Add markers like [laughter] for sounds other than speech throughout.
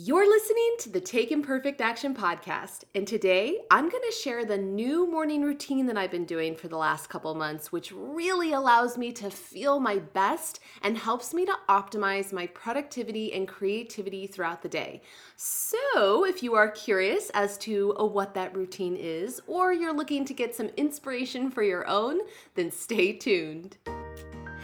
You're listening to the Take Imperfect Action podcast, and today I'm going to share the new morning routine that I've been doing for the last couple months, which really allows me to feel my best and helps me to optimize my productivity and creativity throughout the day. So, if you are curious as to what that routine is, or you're looking to get some inspiration for your own, then stay tuned.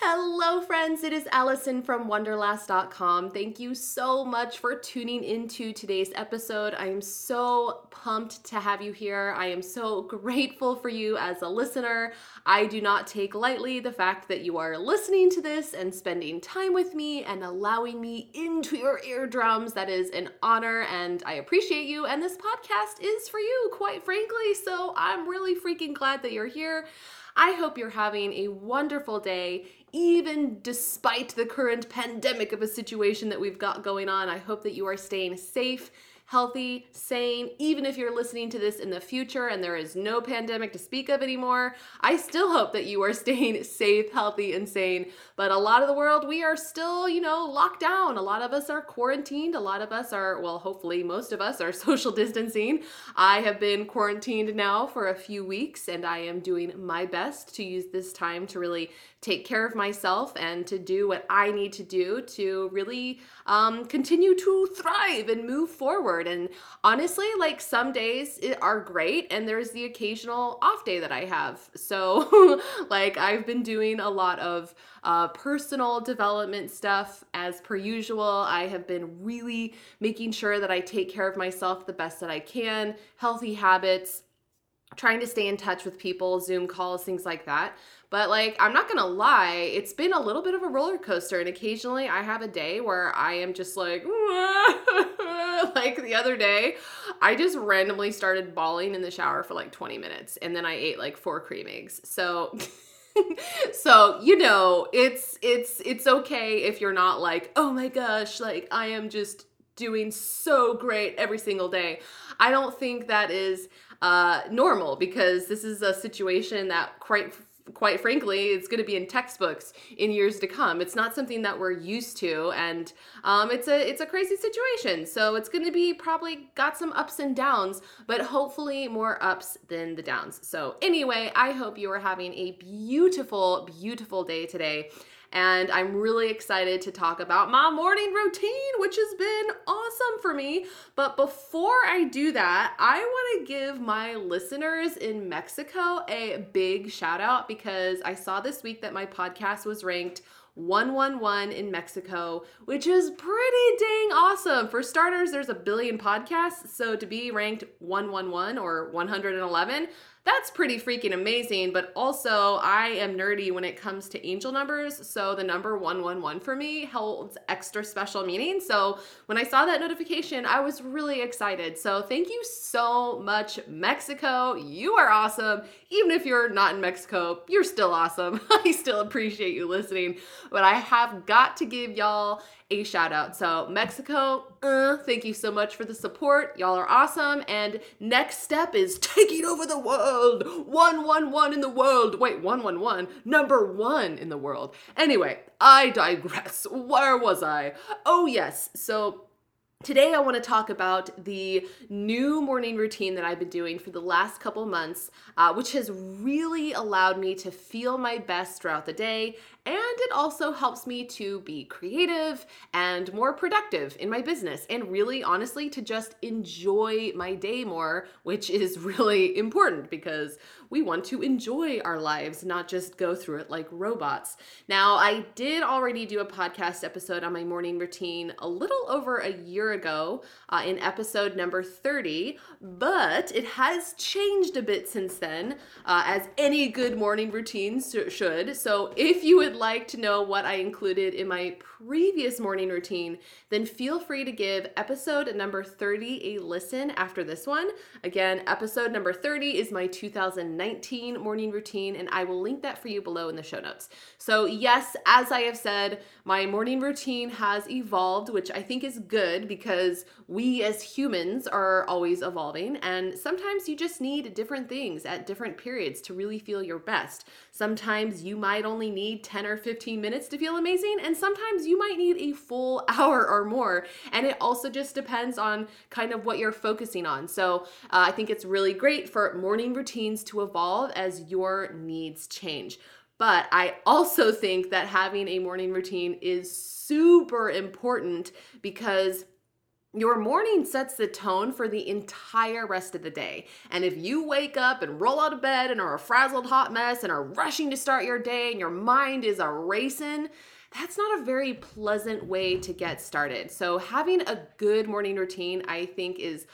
Hello, friends. It is Allison from Wonderlast.com. Thank you so much for tuning into today's episode. I am so pumped to have you here. I am so grateful for you as a listener. I do not take lightly the fact that you are listening to this and spending time with me and allowing me into your eardrums. That is an honor, and I appreciate you. And this podcast is for you, quite frankly. So I'm really freaking glad that you're here. I hope you're having a wonderful day even despite the current pandemic of a situation that we've got going on. I hope that you are staying safe healthy, sane, even if you're listening to this in the future and there is no pandemic to speak of anymore. I still hope that you are [laughs] staying safe, healthy, and sane. But a lot of the world, we are still, you know, locked down. A lot of us are quarantined. A lot of us are, well, hopefully, most of us are [laughs] social distancing. I have been quarantined now for a few weeks and I am doing my best to use this time to really take care of myself and to do what I need to do to really um, continue to thrive and move forward. And honestly, like some days are great, and there's the occasional off day that I have. [laughs] So, like, I've been doing a lot of uh, personal development stuff as per usual. I have been really making sure that I take care of myself the best that I can, healthy habits trying to stay in touch with people, Zoom calls, things like that. But like, I'm not gonna lie, it's been a little bit of a roller coaster. And occasionally I have a day where I am just like, [laughs] like the other day, I just randomly started bawling in the shower for like 20 minutes. And then I ate like four cream eggs. So. [laughs] so you know it's it's it's okay if you're not like oh my gosh like i am just doing so great every single day i don't think that is uh, normal because this is a situation that quite quite frankly, it's going to be in textbooks in years to come. It's not something that we're used to, and um, it's a it's a crazy situation. So it's going to be probably got some ups and downs, but hopefully more ups than the downs. So anyway, I hope you are having a beautiful, beautiful day today and I'm really excited to talk about my morning routine, which has been awesome for me. But before I do that, I want to give my listeners in Mexico a big shout out because I saw this week that my podcast was ranked 111 in Mexico, which is pretty dang awesome. For starters, there's a billion podcasts, so to be ranked 111 or 111, that's pretty freaking amazing. But also, I am nerdy when it comes to angel numbers. So the number 111 for me holds extra special meaning. So when I saw that notification, I was really excited. So thank you so much, Mexico. You are awesome. Even if you're not in Mexico, you're still awesome. [laughs] I still appreciate you listening. But I have got to give y'all a shout out. So, Mexico, uh, thank you so much for the support. Y'all are awesome. And next step is taking over the world. 111 in the world. Wait, 111, number one in the world. Anyway, I digress. Where was I? Oh, yes. So, Today, I want to talk about the new morning routine that I've been doing for the last couple months, uh, which has really allowed me to feel my best throughout the day And it also helps me to be creative and more productive in my business and really honestly to just enjoy my day more, which is [laughs] really important because we want to enjoy our lives, not just go through it like robots. Now, I did already do a podcast episode on my morning routine a little over a year ago uh, in episode number 30, but it has changed a bit since then, uh, as any good morning routine should. So, if you would like to know what I included in my previous morning routine, then feel free to give episode number 30 a listen after this one. Again, episode number 30 is my 2019 morning routine, and I will link that for you below in the show notes. So, yes, as I have said, my morning routine has evolved, which I think is good because we as humans are always evolving, and sometimes you just need different things at different periods to really feel your best. Sometimes you might only need 10 or 15 minutes to feel amazing, and sometimes you might need a full [laughs] hour or more. And it also just depends on kind of what you're focusing on. So uh, I think it's really great for morning routines to evolve as your needs change. But I also think that having a morning routine is super important because your morning sets the tone for the entire rest of the day. And if you wake up and roll out of bed and are a frazzled hot mess and are rushing to start your day and your mind is a racing, that's not a very pleasant way to get started. So having a good morning routine, I think is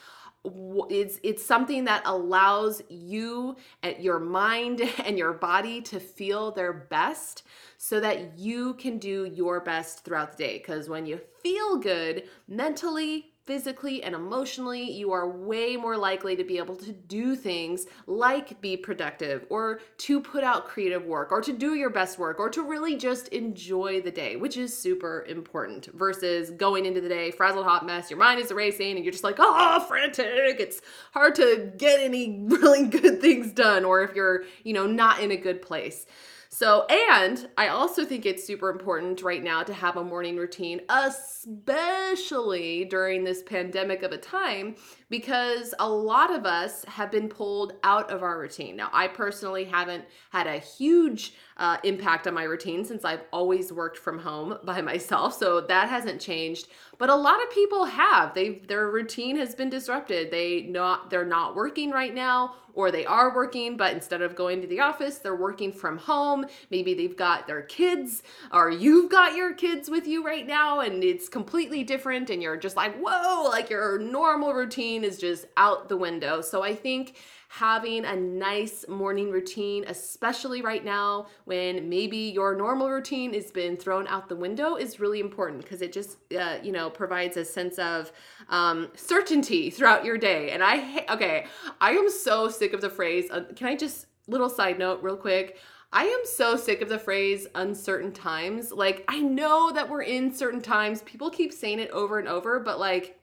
it's it's something that allows you and your mind [laughs] and your body to feel their best so that you can do your best throughout the day. Because when you feel good mentally physically and emotionally, you are way more likely to be able to do things like be productive or to put out creative work or to do your best work or to really just enjoy the day, which is super important versus going into the day frazzled hot mess. Your mind is racing and you're just like, oh, frantic. It's hard to get any [laughs] really good things done or if you're, you know, not in a good place. So, and I also think it's super important right now to have a morning routine, especially during this pandemic of a time, because a lot of us have been pulled out of our routine. Now, I personally haven't had a huge uh, impact on my routine since I've always worked from home [laughs] by myself, so that hasn't changed. But a lot of people have. They their routine has been disrupted. They not they're not working right now or they are working, but instead of going to the office, they're working from home. Maybe they've got their kids, or you've got your kids with you right now, and it's completely different, and you're just like, whoa, like your normal routine is just out the window. So I think having a nice morning routine, especially right now when maybe your normal routine has been thrown out the window, is really important because it just, uh, you know, provides a sense of um, certainty throughout your day. And I, okay, I am so sick of the phrase. Uh, can I just, little side note, real quick? I am so sick of the phrase uncertain times. Like, I know that we're in certain times. People keep saying it over and over, but like,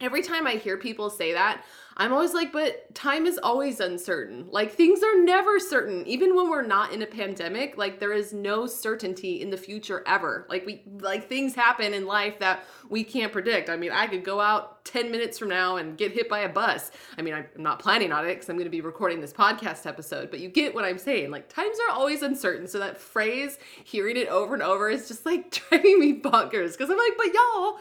every time I hear people say that, I'm always like, but time is always uncertain. Like things are never certain. Even when we're not in a pandemic, like there is no certainty in the future ever. Like we like things happen in life that we can't predict. I mean, I could go out 10 minutes from now and get hit by a bus. I mean, I'm not planning on it because I'm going to be recording this podcast episode, but you get what I'm saying. Like times are always uncertain. So that phrase, hearing it over and over is just like [laughs] driving me bonkers because I'm like, but y'all,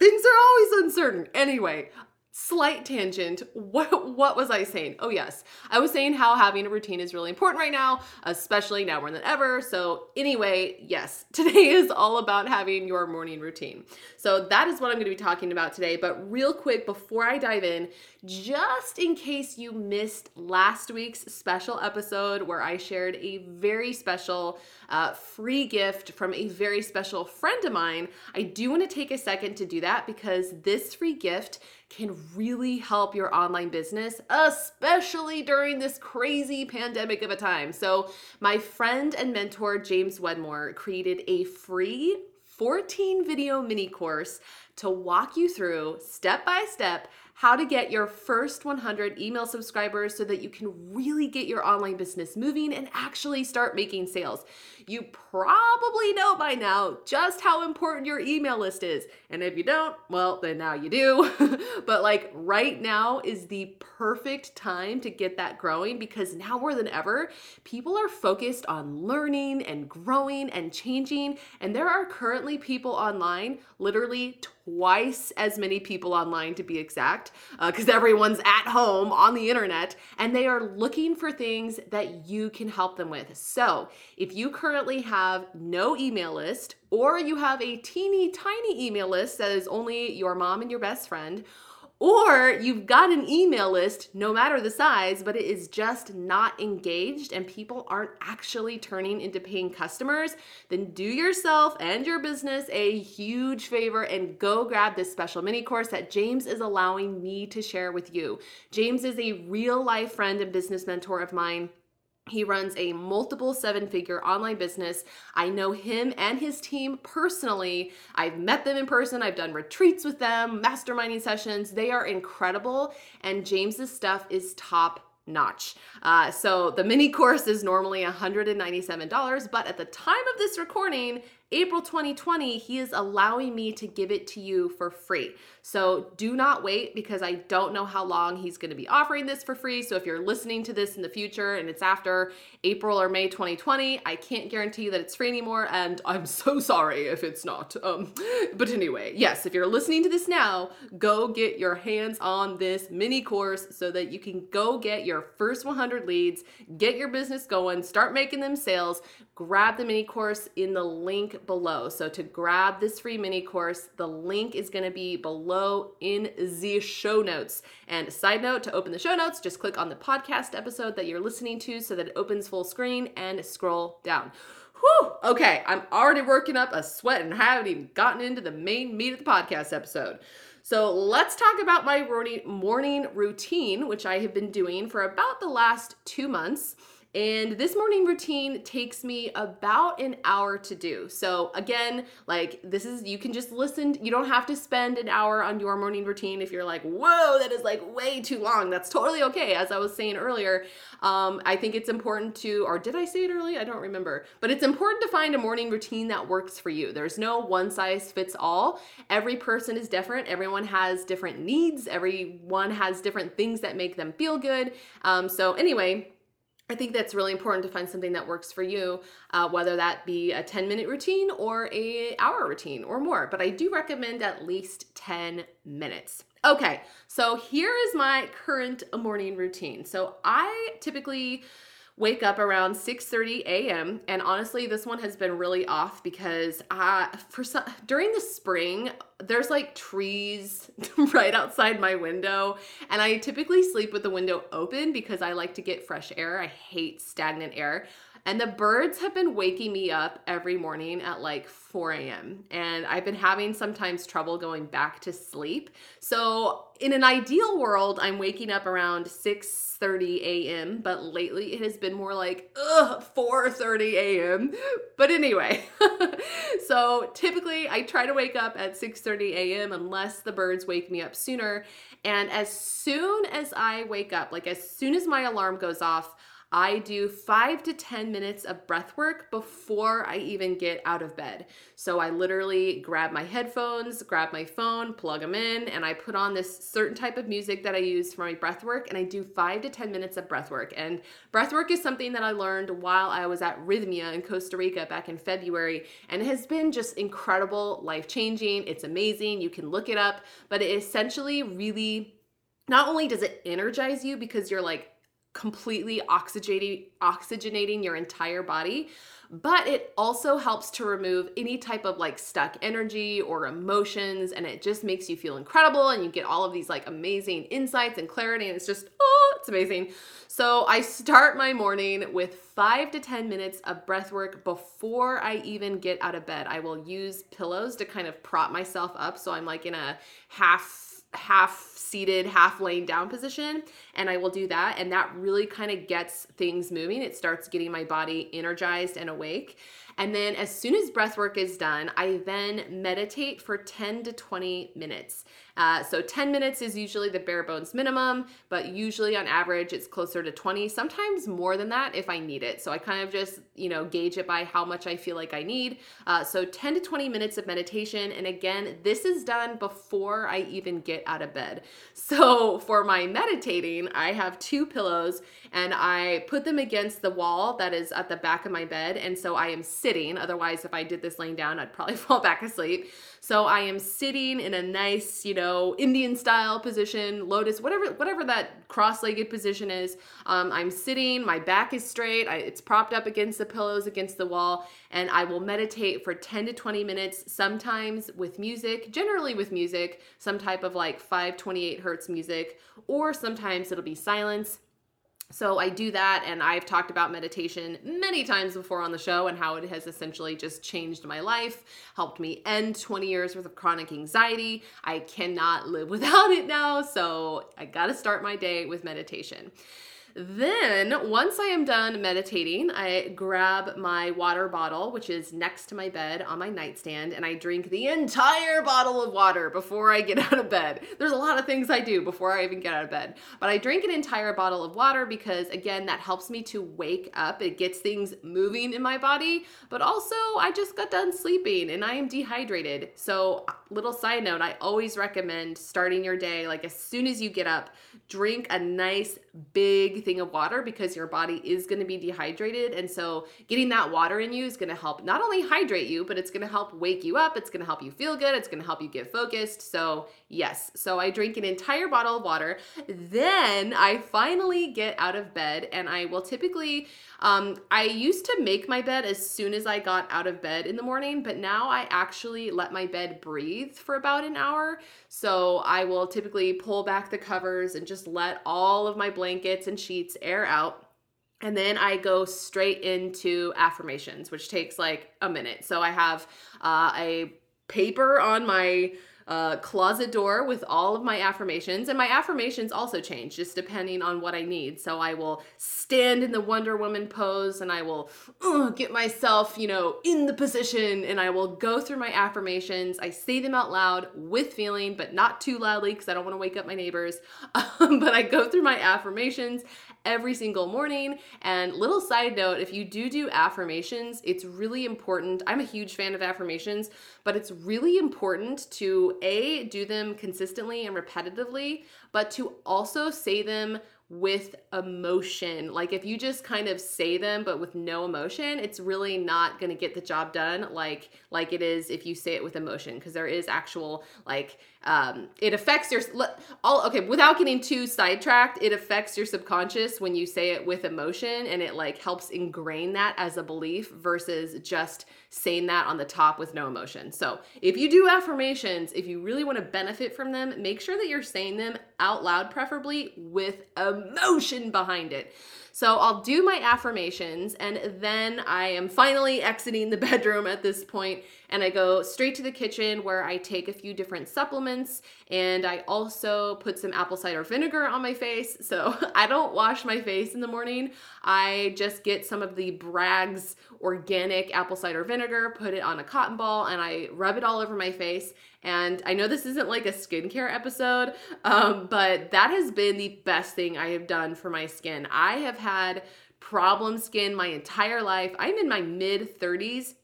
things are always uncertain. Anyway, slight tangent what what was i saying? Oh yes. I was saying how having a routine is really important right now especially now more than ever. So anyway yes [laughs] today is all about having your morning routine. So that is what i'm going to be talking about today. But real quick before i dive in just in case you missed last week's special episode where i shared a very special uh, free gift from a very special friend of mine i do want to take a second to do that because this free gift can really help your online business, especially during this crazy pandemic of a time. So, my friend and mentor, James Wedmore, created a free 14 video mini course to walk you through step by step how to get your first 100 email subscribers so that you can really get your online business moving and actually start making sales. You probably know by now just how important your email list is. And if you don't, well, then now you do. [laughs] but like right now is the perfect time to get that growing because now more than ever, people are focused on learning and growing and changing. And there are currently people online, literally twice as many people online to be exact, because uh, everyone's at home on the internet and they are looking for things that you can help them with. So if you currently have no email list, or you have a teeny tiny email list that is only your mom and your best friend, or you've got an email list, no matter the size, but it is just not engaged and people aren't actually turning into paying customers, then do yourself and your business a huge favor and go grab this special mini course that James is allowing me to share with you. James is a real life friend and business mentor of mine. He runs a multiple seven figure online business. I know him and his team personally. I've met them in person. I've done retreats with them, masterminding sessions. They are incredible. And James's stuff is top notch. Uh, so the mini course is normally $197, but at the time of this recording, April 2020, he is allowing me to give it to you for free. So do not wait because I don't know how long he's going to be offering this for free. So if you're listening to this in the future and it's after April or May 2020, I can't guarantee that it's free anymore. And I'm [laughs] so sorry if it's not. Um, but anyway, yes, if you're listening to this now, go get your hands on this mini course so that you can go get your first 100 leads, get your business going, start making them sales, grab the mini course in the link below. So to grab this free mini course, the link is going to be below in the show notes. And side note, to open the show notes, just click on the podcast episode that you're listening to so that it opens full screen and scroll down. Whew, okay, I'm already working up a sweat and haven't even gotten into the main meat of the podcast episode. So let's talk about my morning routine, which I have been doing for about the last two months. And this morning routine takes me about an hour to do. So, again, like this is, you can just listen. You don't have to spend an hour on your morning routine if you're like, whoa, that is like way too long. That's totally okay. As I was saying earlier, um, I think it's important to, or did I say it early? I don't remember. But it's important to find a morning routine that works for you. There's no one size fits all. Every person is different. Everyone has different needs. Everyone has different things that make them feel good. Um, so, anyway, I think that's really important to find something that works for you, uh, whether that be a 10 minute routine or a hour routine or more. But I do recommend at least 10 minutes. Okay, so here is my current morning routine. So I typically wake up around 6:30 a.m. and honestly this one has been really off because uh for some during the spring there's like trees [laughs] right outside my window and I typically sleep with the window open because I like to get fresh air. I hate stagnant air. And the birds have been waking me up every morning at like 4 a.m. And I've been having sometimes trouble going back to sleep. So in an ideal world, I'm waking up around 6:30 a.m., but lately it has been more like ugh, 4:30 a.m. But anyway, [laughs] so typically I try to wake up at 6:30 a.m. unless the birds wake me up sooner. And as soon as I wake up, like as soon as my alarm goes off, I do five to 10 minutes of breath work before I even get out of bed. So I literally grab my headphones, grab my phone, plug them in, and I put on this certain type of music that I use for my breath work. And I do five to 10 minutes of breath work. And breath work is something that I learned while I was at Rythmia in Costa Rica back in February. And it has been just incredible, life changing. It's amazing. You can look it up, but it essentially really not only does it energize you because you're like completely oxygenating oxygenating your entire body but it also helps to remove any type of like stuck energy or emotions and it just makes you feel incredible and you get all of these like amazing insights and clarity and it's just oh it's amazing. So i start my morning with five to ten minutes of breath work before i even get out of bed. I will use pillows to kind of prop myself up so i'm like in a half half seated, half laying down position. And I will do that. And that really kind of gets things moving. It starts getting my body energized and awake. And then as soon as breath work is done, I then meditate for 10 to 20 minutes. Uh, so 10 minutes is usually the bare bones minimum, but usually on average it's closer to 20, sometimes more than that if I need it. So I kind of just, you know, gauge it by how much I feel like I need. Uh, so 10 to 20 minutes of meditation. And again, this is done before I even get out of bed. [laughs] So for my meditating, I have two pillows and I put them against the wall that is at the back of my bed. And so I am sitting. Otherwise, if I did this laying down, I'd probably [laughs] fall back asleep. So I am sitting in a nice, you know, Indian style position, lotus, whatever, whatever that cross-legged position is. Um, I'm sitting, my back is straight, I, it's propped up against the pillows, against the wall, and I will meditate for 10 to 20 minutes, sometimes with music, generally with music, some type of like 528 hertz music, or sometimes it'll be silence so I do that, and I've talked about meditation many times before on the show and how it has essentially just changed my life, helped me end 20 years worth of chronic anxiety. I cannot live [laughs] without it now, so I gotta start my day with meditation. Then, once I am done meditating, I grab my water bottle, which is next to my bed on my nightstand, and I drink the entire bottle of water before I get [laughs] out of bed. There's a lot of things I do before I even get out of bed, but I drink an entire bottle of water because, again, that helps me to wake up. It gets things moving in my body, but also I just got done sleeping and I am dehydrated. So, little side note, I always recommend starting your day like as soon as you get up, drink a nice big thing of water because your body is going to be dehydrated. And so, getting that water in you is going to help not only hydrate you, but it's going to help wake you up. It's going to help you feel good. It's going to help you get focused. So, yes. So, I drink an entire bottle of water. Then I finally get out of bed and I will typically, um, I used to make my bed as soon as I got out of bed in the morning, but now I actually let my bed breathe for about an hour. So, I will typically pull back the covers and just let all of my blankets and sheets air out. And then I go straight into affirmations, which takes like a minute. So I have uh, a paper on my uh, closet door with all of my affirmations. And my affirmations also change just depending on what I need. So I will stand in the Wonder Woman pose and I will uh, get myself, you know, in the position and I will go through my affirmations. I say them out loud with feeling, but not too loudly because I don't want to wake up my neighbors. Um, [laughs] but I go through my affirmations every single morning. And little side note if you do do affirmations, it's really important. I'm a huge fan of affirmations, but it's really important to A, do them consistently and repetitively, but to also say them with emotion. Like if you just kind of say them but with no emotion, it's really not going to get the job done like like it is if you say it with emotion because there is actual like um it affects your all okay, without getting too sidetracked, it affects your subconscious when you say it with emotion and it like helps ingrain that as a belief versus just saying that on the top with no emotion. So, if you do affirmations, if you really want to benefit from them, make sure that you're saying them out loud preferably with emotion behind it. So I'll do my affirmations and then I am finally exiting the [laughs] bedroom at this point and I go straight to the kitchen where I take a few different supplements and I also put some apple cider vinegar on my face. So [laughs] I don't wash my face in the morning. I just get some of the Bragg's organic apple cider vinegar, put it on a cotton ball, and I rub it all over my face. And I know this isn't like a skincare episode, [laughs] um, but that has been the best thing I have done for my skin. I have had problem skin my entire life. I'm in my mid 30s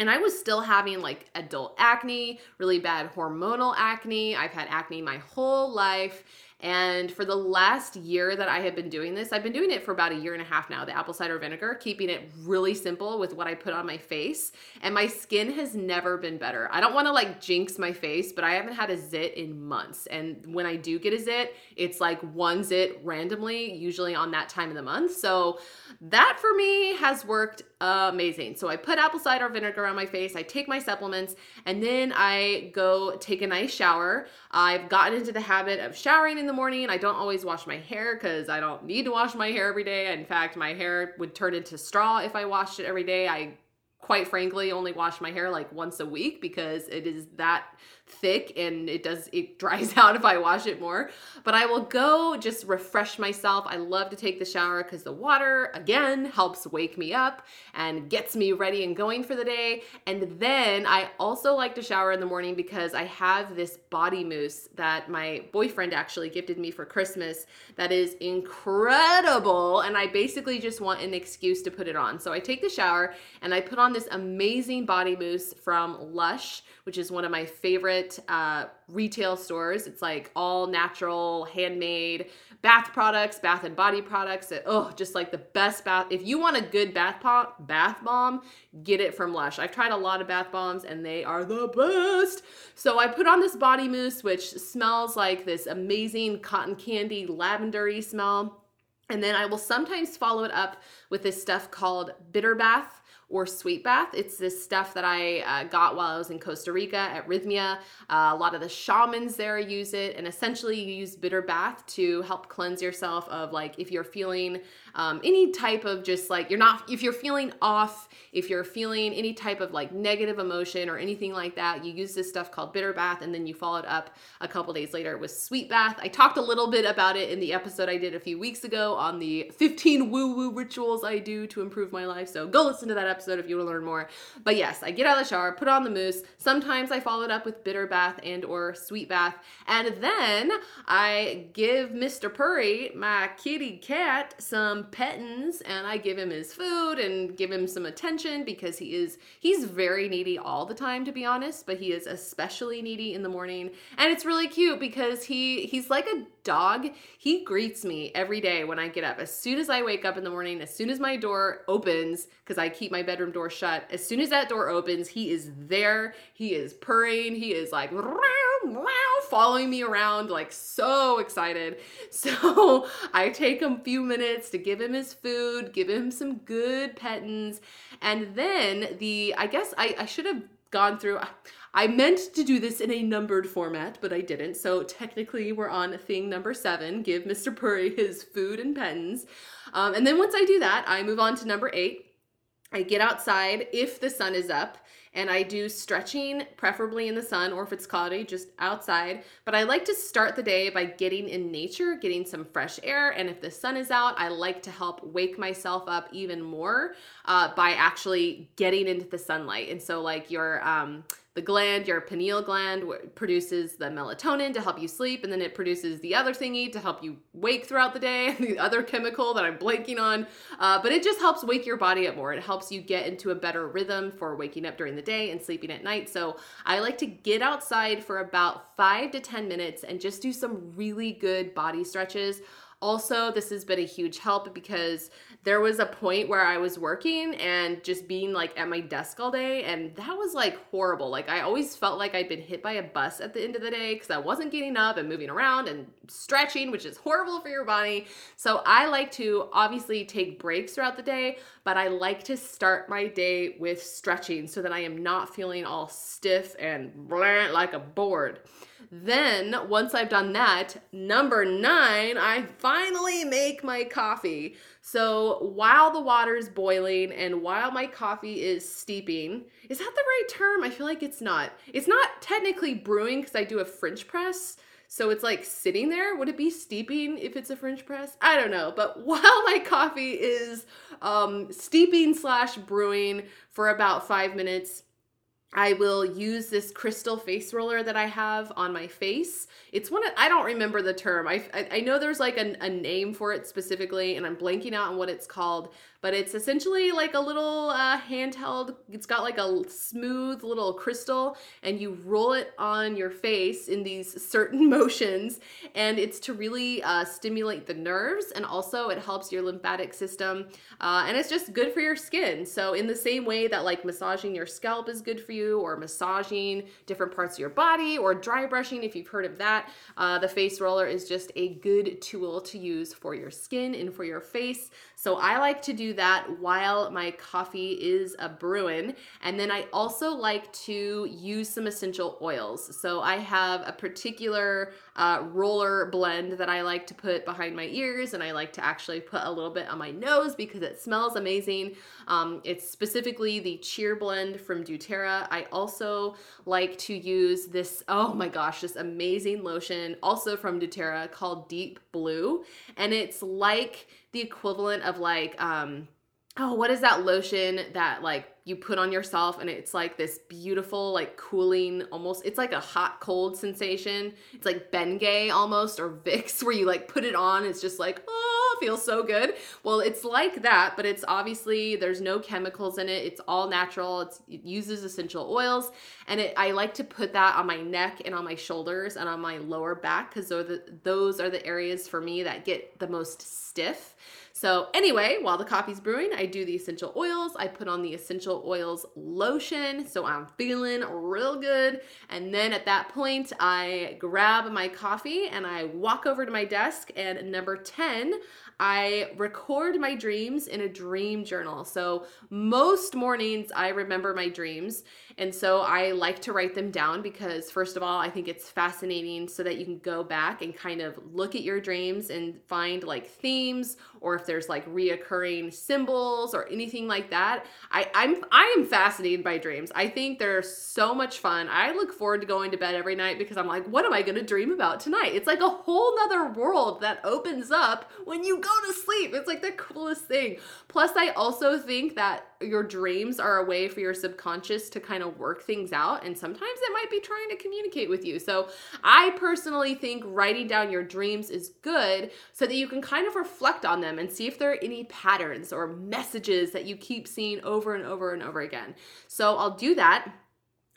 and I was still having like adult acne, really bad hormonal acne. I've had acne my whole life. And for the last year that I have been doing this, I've been doing it for about a year and a half now, the apple cider vinegar, keeping it really simple with what I put on my face. And my skin has never been better. I don't want to like jinx my face, but I haven't had a zit in months. And when I do get a zit, it's like one zit randomly, usually on that time of the month. So that for me has worked amazing. So I put apple cider vinegar on my face, I take my supplements, and then I go take a nice shower. I've gotten into the habit of showering in the morning. I don't always wash my hair because I don't need to wash my hair every day. In fact, my hair would turn into straw if I washed it every day. I quite frankly only wash my hair like once a week because it is that thick and it does it [laughs] dries out if I wash it more. But I will go just refresh myself. I love to take the shower because the water again helps wake me up and gets me ready and going for the day. And then I also like to shower in the morning because I have this body mousse that my boyfriend actually gifted me for Christmas that is incredible. And I basically just want an excuse to put it on. So I take the shower and I put on this amazing body mousse from Lush, which is one of my favorite favorite uh, retail stores. It's like all natural, handmade bath products, bath and body products. oh, just like the best bath. If you want a good bath bomb, bath bomb, get it from Lush. I've tried a lot of bath bombs and they are the best. So I put on this body mousse, which smells like this amazing cotton candy lavendery smell. And then I will sometimes follow it up with this stuff called Bitter Bath or Sweet Bath. It's this stuff that I uh, got while I was in Costa Rica at Rythmia. Uh, a lot of the shamans there use it, and essentially you use bitter bath to help cleanse yourself of like if you're feeling um, any type of just like you're not if you're feeling off, if you're feeling any type of like negative emotion or anything like that, you use this stuff called bitter bath, and then you follow it up a couple days later with Sweet Bath. I talked a little bit about it in the episode I did a few weeks ago on the 15 woo woo rituals I do to improve my life. So go listen to that episode episode if you want to learn more. But yes, I get out of the shower, put on the mousse. Sometimes I follow it up with bitter bath and or sweet bath. And then I give Mr. Purry, my kitty cat, some pettins and I give him his food and give him some attention because he is he's very needy all the time to be honest, but he is especially needy in the morning. And it's really cute because he he's like a dog. He greets me every day when I get up. As soon as I wake up in the morning, as soon as my door opens because I keep my bedroom door shut. As soon as that door opens, he is there. He is purring. He is like following me around, like so excited. [laughs] So I take him a few minutes to give him his food, give him some good pettins, and then the I guess I, I should have gone through. I meant to do this in a numbered format, but I didn't. So technically, we're on thing number seven give Mr. Purry his food and pettins. Um, and then once I do that, I move on to number eight. I get outside if the sun is up and I do stretching, preferably in the sun or if it's cloudy, just outside. But I like to start the day by getting in nature, getting some fresh air. And if the sun is out, I like to help wake myself up even more uh, by actually getting into the sunlight. And so, like, your um, the gland, your pineal gland, produces the melatonin to help you sleep, and then it produces the other thingy to help you wake throughout the day, [laughs] the other chemical that I'm blanking on. Uh, but it just helps wake your body up more. It helps you get into a better rhythm for waking up during the day and sleeping at night. So I like to get outside for about five to 10 minutes and just do some really good body stretches. Also, this has been a huge help because there was a point where I was working and just being like at my desk all day, and that was like horrible. Like, I always felt like I'd been hit by a bus at the end of the day because I wasn't getting up and moving around and stretching, which is horrible for your body. So, I like to obviously take breaks throughout the day, but I like to start my day with stretching so that I am not feeling all stiff and blah, like a board. Then, once I've done that, number nine, I finally make my coffee. So, while the water is boiling and while my coffee is steeping, is that the right term? I feel like it's not. It's not technically brewing because I do a French press. So it's like sitting there. Would it be steeping if it's a French press? I don't know. But [laughs] while my coffee is um, steeping slash brewing for about five minutes, I will use this crystal face roller that I have on my face. It's one of, I don't remember the term. I, I, I know there's like a, a name for it specifically, and I'm blanking out on what it's called, but it's essentially like a little uh, handheld. It's got like a smooth little crystal, and you roll it on your face in these [laughs] certain motions, and it's to really uh, stimulate the nerves, and also it helps your lymphatic system, uh, and it's just good for your skin. So in the same way that like massaging your scalp is good for you, or massaging different parts of your body, or dry brushing if you've heard of that, uh, the face roller is just a good tool to use for your skin and for your face. So I like to do that while my coffee is a brewing. And then I also like to use some essential oils. So I have a particular uh, roller blend that I like to put behind my ears, and I like to actually put a little bit on my nose because it smells amazing. Um, it's specifically the Cheer Blend from doTERRA. I also like to use this, oh my gosh, this amazing lotion, also from doTERRA called Deep Blue. And it's like the equivalent of like, um, oh, what is that lotion that like you put on yourself and it's like this beautiful, like cooling, almost, it's like a hot cold sensation. It's like Bengay almost or Vicks where you like put it on. It's just like, oh, feels so good. Well, it's like that, but it's obviously, there's no chemicals in it. It's all natural. It's, it uses essential oils. And it, I like to put that on my neck and on my shoulders and on my lower back because those are the areas for me that get the most stiff. So, anyway, while the coffee's brewing, I do the essential oils. I put on the essential oils lotion. So, I'm feeling real good. And then at that point, I grab my coffee and I walk over to my desk. And number 10, I record my dreams in a dream journal. So most mornings I remember my dreams. And so I like to write them down because, first of all, I think it's fascinating so that you can go back and kind of look at your dreams and find like themes or if there's like reoccurring symbols or anything like that. I, I'm I am fascinated by dreams. I think they're so much fun. I look forward to going to bed every night because I'm like, what am I gonna dream about tonight? It's like a whole nother world that opens up when you go to sleep. It's like the coolest thing. Plus, I also think that your dreams are a way for your subconscious to kind of work things out. And sometimes it might be trying to communicate with you. So I personally think writing down your dreams is good so that you can kind of reflect on them and see if there are any patterns or messages that you keep seeing over and over and over again. So I'll do that.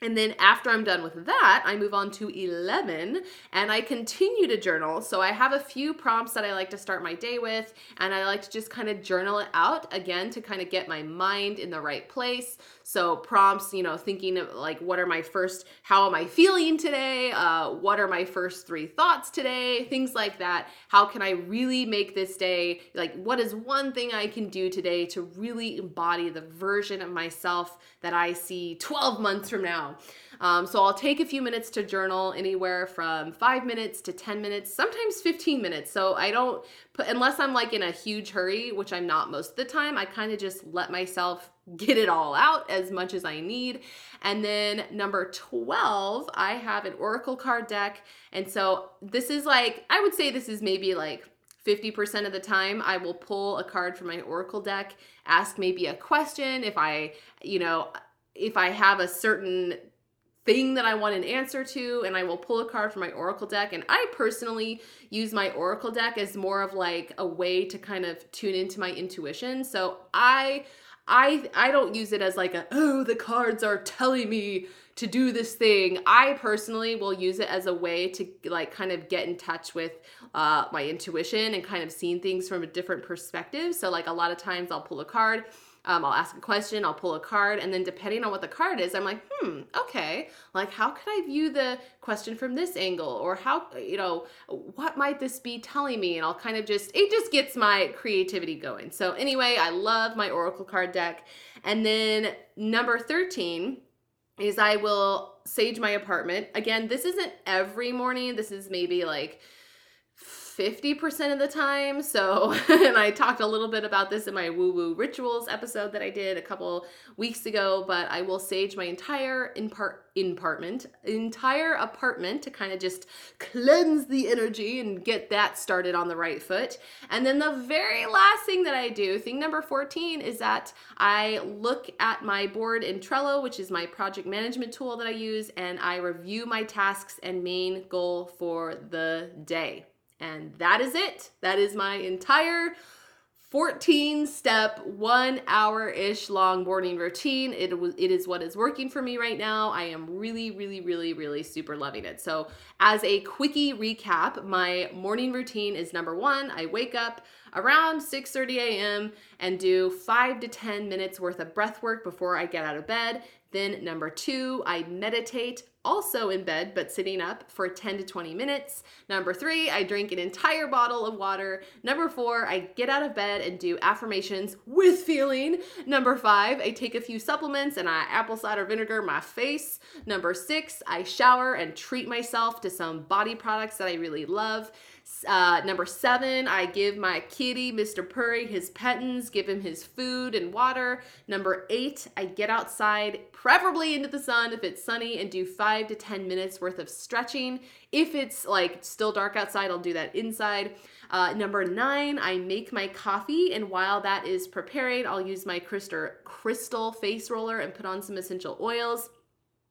And then after I'm done with that, I move on to 11 and I continue to journal. So I have a few prompts that I like to start my day with, and I like to just kind of journal it out again to kind of get my mind in the right place. So prompts, you know, thinking of like, what are my first, how am I feeling today? Uh, what are my first three thoughts today? Things like that. How can I really make this day, like, what is one thing I can do today to really embody the version of myself that I see 12 months from now? Um, so I'll take a few minutes to journal, anywhere from five minutes to 10 minutes, sometimes 15 minutes. So I don't put, unless I'm like in a huge hurry, which I'm not most of the time, I kind of just let myself [laughs] get it all out as much as I need. And then number 12, I have an Oracle card deck. And so this is like, I would say this is maybe like 50% of the time I will pull a card from my Oracle deck, ask maybe a question if I, you know, if I have a certain thing that I want an answer to, and I will pull a card from my Oracle deck. And I personally use my Oracle deck as more of like a way to kind of tune into my intuition. So I I I don't use it as like a oh the cards are telling me to do this thing. I personally will use it as a way to like kind of get in touch with uh, my intuition and kind of seeing things from a different perspective. So like a lot of times I'll pull a card um, I'll ask a question, I'll pull a card, and then depending on what the card is, I'm like, hmm, okay, like how could I view the question from this angle, or how, you know, what might this be telling me? And I'll kind of just, it just gets my creativity going. So, anyway, I love my Oracle card deck. And then number 13 is I will sage my apartment. Again, this isn't every morning, this is maybe like 50% of the time. So, [laughs] and I talked a little bit about this in my woo woo rituals episode that I did a couple weeks ago, but I will sage my entire in part apartment, entire apartment to kind of just cleanse the energy and get that started on the right foot. And then the very last thing that I do, thing number 14 is that I look at my board in Trello, which is my project management tool that I use, and I review my tasks and main goal for the day. And that is it. That is my entire 14 step, one hour ish long morning routine. It, it is what is working for me right now. I am really, really, really, really super loving it. So, as a quickie recap, my morning routine is number one, I wake up around 6 30 a.m. and do five to 10 minutes worth of breath work before I get out of bed. Then, number two, I meditate also in bed but sitting up for 10 to 20 minutes. Number three, I drink an entire bottle of water. Number four, I get out of bed and do affirmations with feeling. Number five, I take a few supplements and I apple cider vinegar my face. Number six, I shower and treat myself to some body products that I really love. Uh, number seven, I give my kitty, Mr. Purry, his pettins, give him his food and water. Number eight, I get outside, preferably into the sun if it's sunny, and do five to 10 minutes worth of stretching. If it's like still dark outside, I'll do that inside. Uh, number nine, I make my coffee, and while that is preparing, I'll use my crystal face roller and put on some essential oils.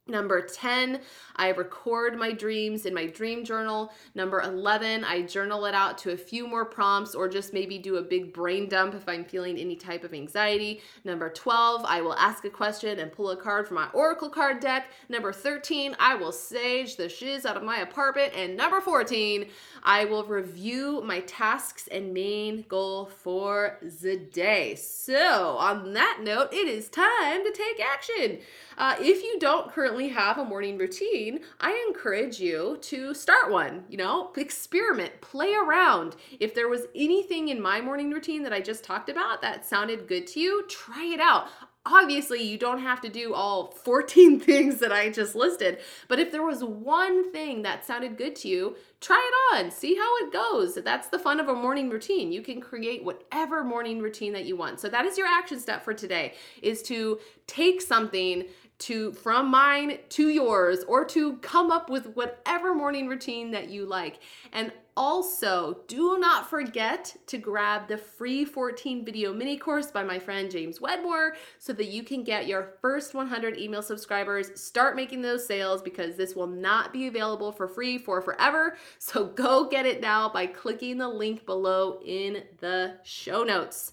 Number 10, I record my dreams in my dream journal. Number 11, I journal it out to a few more prompts or just maybe do a big brain dump if I'm feeling any type of anxiety. Number 12, I will ask a question and pull a card from my Oracle card deck. Number 13, I will sage the shiz out of my apartment. And number 14, I will review my tasks and main goal for the day. So, on that note, it is time to take action. Uh, if you don't currently have a morning routine, I encourage you to start one. You know, experiment, play around. If there was anything in my morning routine that I just talked about that sounded good to you, try it out obviously you don't have to do all 14 [laughs] things that I just listed, but if there was one thing that sounded good to you, try it on, see how it goes. That's the fun of a morning routine. You can create whatever morning routine that you want. So that is your action step for today is to take something to from mine to yours or to come up with whatever morning routine that you like. And also, do not forget to grab the free 14 video mini course by my friend James Wedmore so that you can get your first 100 email subscribers. Start making those sales because this will not be available for free for forever. So go get it now by clicking the link below in the show notes.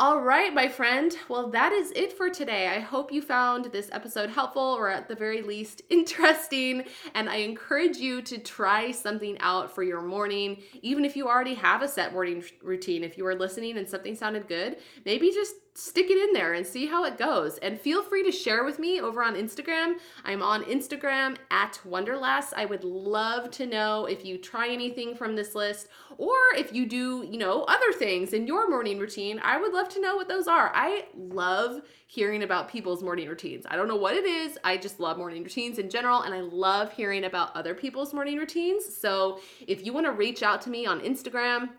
All right, my friend. Well, that is it for today. I hope you found this episode helpful or at the very least [laughs] interesting. And I encourage you to try something out for your morning, even if you already have a set morning routine. If you were listening and something sounded good, maybe just stick it in there and see how it goes. And feel free to share with me over on Instagram. I'm on Instagram at Wonderlass. I would love to know if you try anything from this list or if you do, you know, other things in your morning routine. I would love to know what those are. I love hearing about people's morning routines. I don't know what it is. I just love morning routines in general and I love hearing about other people's morning routines. So, if you want to reach out to me on Instagram,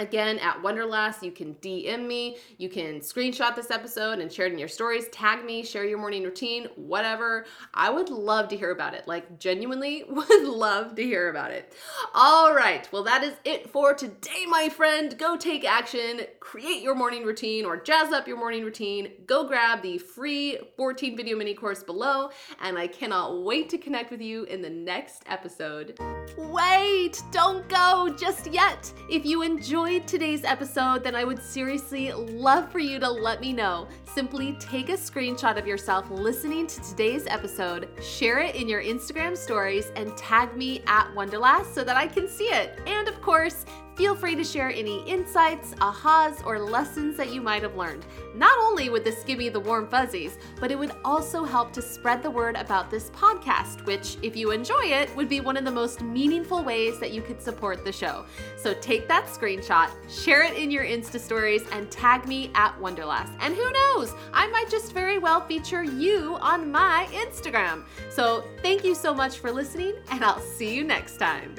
Again, at Wonderlass, you can DM me, you can screenshot this episode and share it in your stories, tag me, share your morning routine, whatever. I would love to hear about it. Like, genuinely [laughs] would love to hear about it. All right, well, that is it for today, my friend. Go take action, create your morning routine or jazz up your morning routine. Go grab the free 14 video mini course below, and I cannot wait to connect with you in the next episode. Wait, don't go just yet. If you enjoy enjoyed today's episode, then I would seriously love for you to let me know. Simply take a screenshot of yourself listening to today's episode, share it in your Instagram stories, and tag me at Wonderlass so that I can see it. And of course, Feel free to share any insights, ahas, or lessons that you might have learned. Not only would this give me the warm fuzzies, but it would also help to spread the word about this podcast, which, if you enjoy it, would be one of the most meaningful ways that you could support the show. So take that screenshot, share it in your Insta stories, and tag me at Wonderlass. And who knows, I might just very well feature you on my Instagram. So thank you so much for listening, and I'll see you next time.